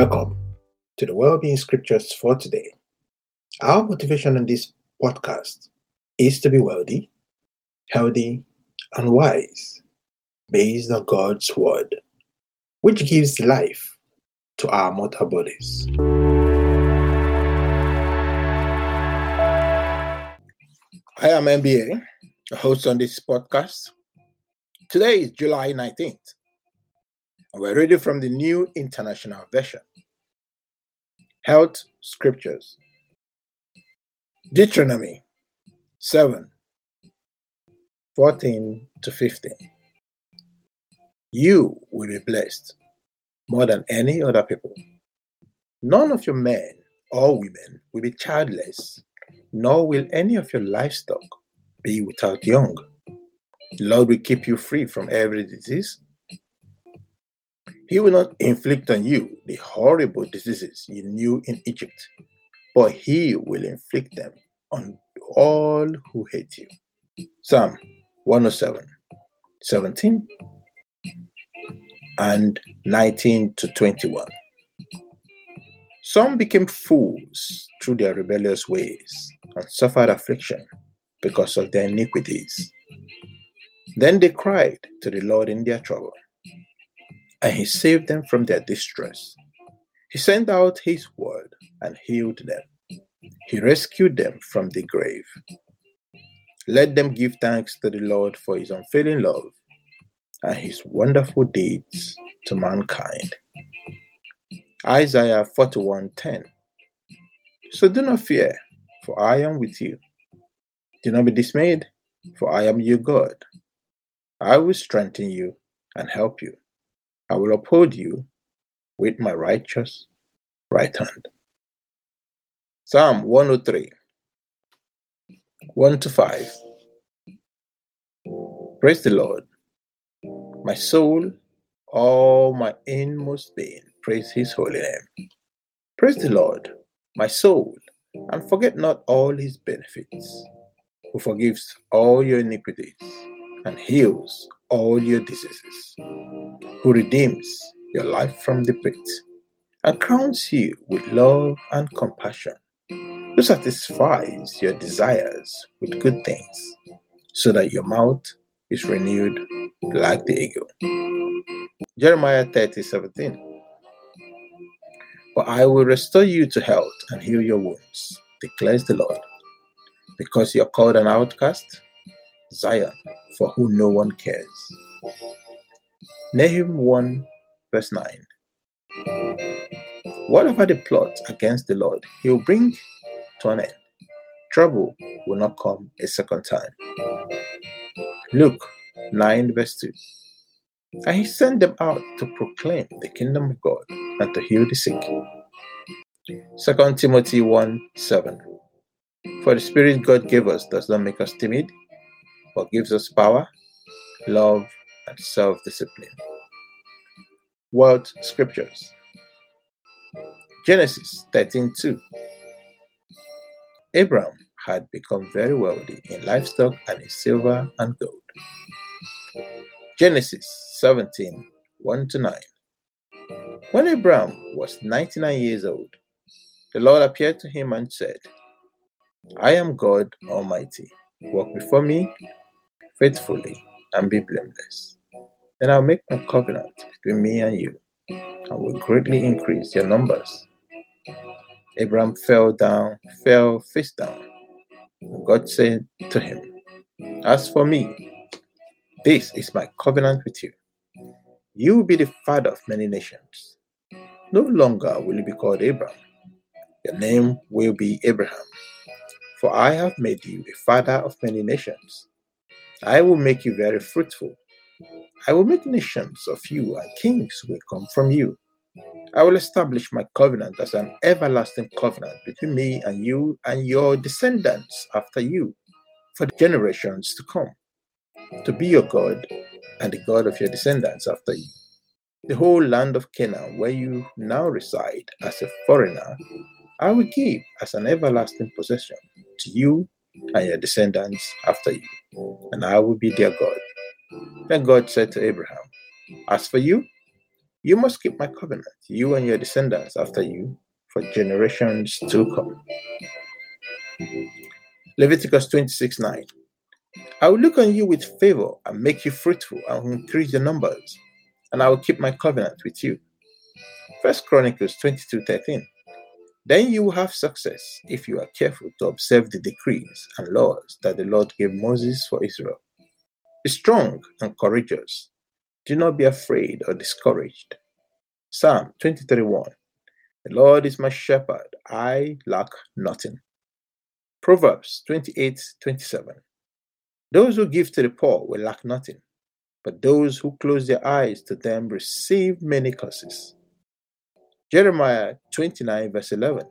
Welcome to the Wellbeing Scriptures for today. Our motivation in this podcast is to be wealthy, healthy, and wise based on God's Word, which gives life to our mortal bodies. I am MBA, a host on this podcast. Today is July 19th. And we're reading from the New International Version. Health Scriptures. Deuteronomy 7 14 to 15. You will be blessed more than any other people. None of your men or women will be childless, nor will any of your livestock be without young. The Lord will keep you free from every disease he will not inflict on you the horrible diseases you knew in Egypt, but he will inflict them on all who hate you. Psalm 107, 17 and 19 to 21. Some became fools through their rebellious ways and suffered affliction because of their iniquities. Then they cried to the Lord in their trouble and he saved them from their distress. He sent out his word and healed them. He rescued them from the grave. Let them give thanks to the Lord for his unfailing love and his wonderful deeds to mankind. Isaiah 41:10. So do not fear, for I am with you. Do not be dismayed, for I am your God. I will strengthen you and help you. I will uphold you with my righteous right hand. Psalm 103, 1 to 5. Praise the Lord. My soul, all my inmost being, praise his holy name. Praise the Lord, my soul, and forget not all his benefits, who forgives all your iniquities and heals all your diseases, who redeems your life from the pit and crowns you with love and compassion, who satisfies your desires with good things, so that your mouth is renewed like the eagle. Jeremiah 30 17. But I will restore you to health and heal your wounds, declares the Lord. Because you are called an outcast, Zion, for whom no one cares. Nahum 1, verse 9. Whatever the plot against the Lord, he will bring to an end. Trouble will not come a second time. Luke 9, verse 2. And he sent them out to proclaim the kingdom of God and to heal the sick. 2 Timothy 1 7. For the Spirit God gave us does not make us timid, gives us power, love, and self discipline. World Scriptures Genesis 13 2. Abraham had become very wealthy in livestock and in silver and gold. Genesis 17 1 to 9. When Abraham was 99 years old, the Lord appeared to him and said, I am God Almighty. Walk before me faithfully and be blameless. Then I'll make my covenant between me and you, and will greatly increase your numbers. Abraham fell down, fell face down. God said to him, As for me, this is my covenant with you. You will be the father of many nations. No longer will you be called Abram. Your name will be Abraham. For I have made you a father of many nations. I will make you very fruitful. I will make nations of you, and kings will come from you. I will establish my covenant as an everlasting covenant between me and you and your descendants after you for generations to come, to be your God and the God of your descendants after you. The whole land of Canaan, where you now reside as a foreigner, I will give as an everlasting possession to you and your descendants after you, and I will be their God. Then God said to Abraham, As for you, You must keep my covenant, you and your descendants after you, for generations to come. Leviticus 26 9. I will look on you with favor and make you fruitful and increase your numbers, and I will keep my covenant with you. First Chronicles 22 13. Then you will have success if you are careful to observe the decrees and laws that the Lord gave Moses for Israel. Be strong and courageous. Do not be afraid or discouraged. Psalm 23 1. The Lord is my shepherd, I lack nothing. Proverbs 28 27. Those who give to the poor will lack nothing, but those who close their eyes to them receive many curses. Jeremiah 29, verse 11.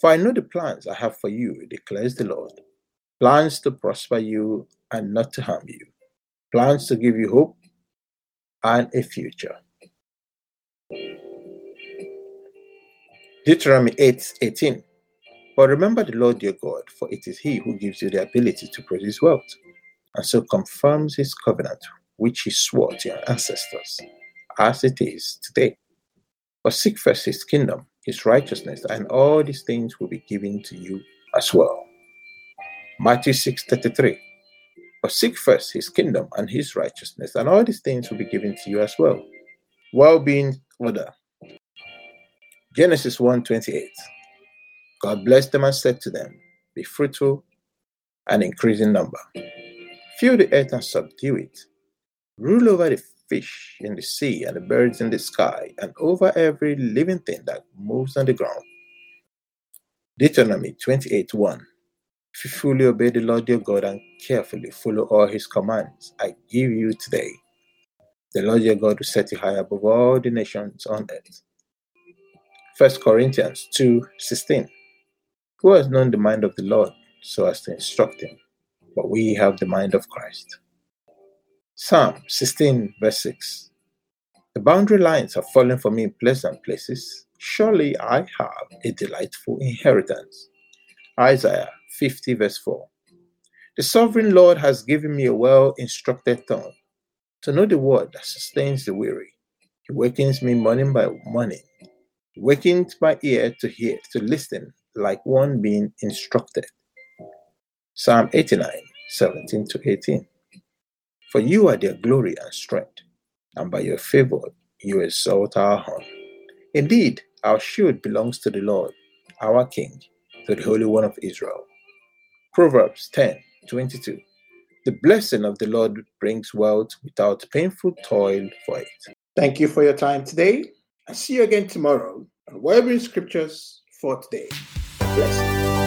For I know the plans I have for you, declares the Lord plans to prosper you and not to harm you, plans to give you hope and a future. Deuteronomy 8 18. But remember the Lord your God, for it is He who gives you the ability to produce wealth, and so confirms His covenant, which He swore to your ancestors, as it is today. But seek first His kingdom, His righteousness, and all these things will be given to you as well. Matthew 6 33. But seek first His kingdom and His righteousness, and all these things will be given to you as well. Well being order. Genesis 1 28. God blessed them and said to them, Be fruitful and increase in number. Fill the earth and subdue it. Rule over the fish in the sea and the birds in the sky, and over every living thing that moves on the ground. Deuteronomy 28 1. If you fully obey the Lord your God and carefully follow all his commands I give you today, the Lord your God will set you high above all the nations on earth. 1 Corinthians 2 16. Who has known the mind of the Lord so as to instruct him? But we have the mind of Christ. Psalm 16, verse 6. The boundary lines have fallen for me in pleasant places. Surely I have a delightful inheritance. Isaiah 50, verse 4. The sovereign Lord has given me a well instructed tongue to know the word that sustains the weary. He wakens me morning by morning. Wakens my ear to hear, to listen like one being instructed. Psalm 89, 17 to 18. For you are their glory and strength, and by your favor you exalt our horn. Indeed, our shield belongs to the Lord, our King, to the Holy One of Israel. Proverbs 10, 22. The blessing of the Lord brings wealth without painful toil for it. Thank you for your time today. I'll see you again tomorrow on Wellbeing Scriptures for today blessing.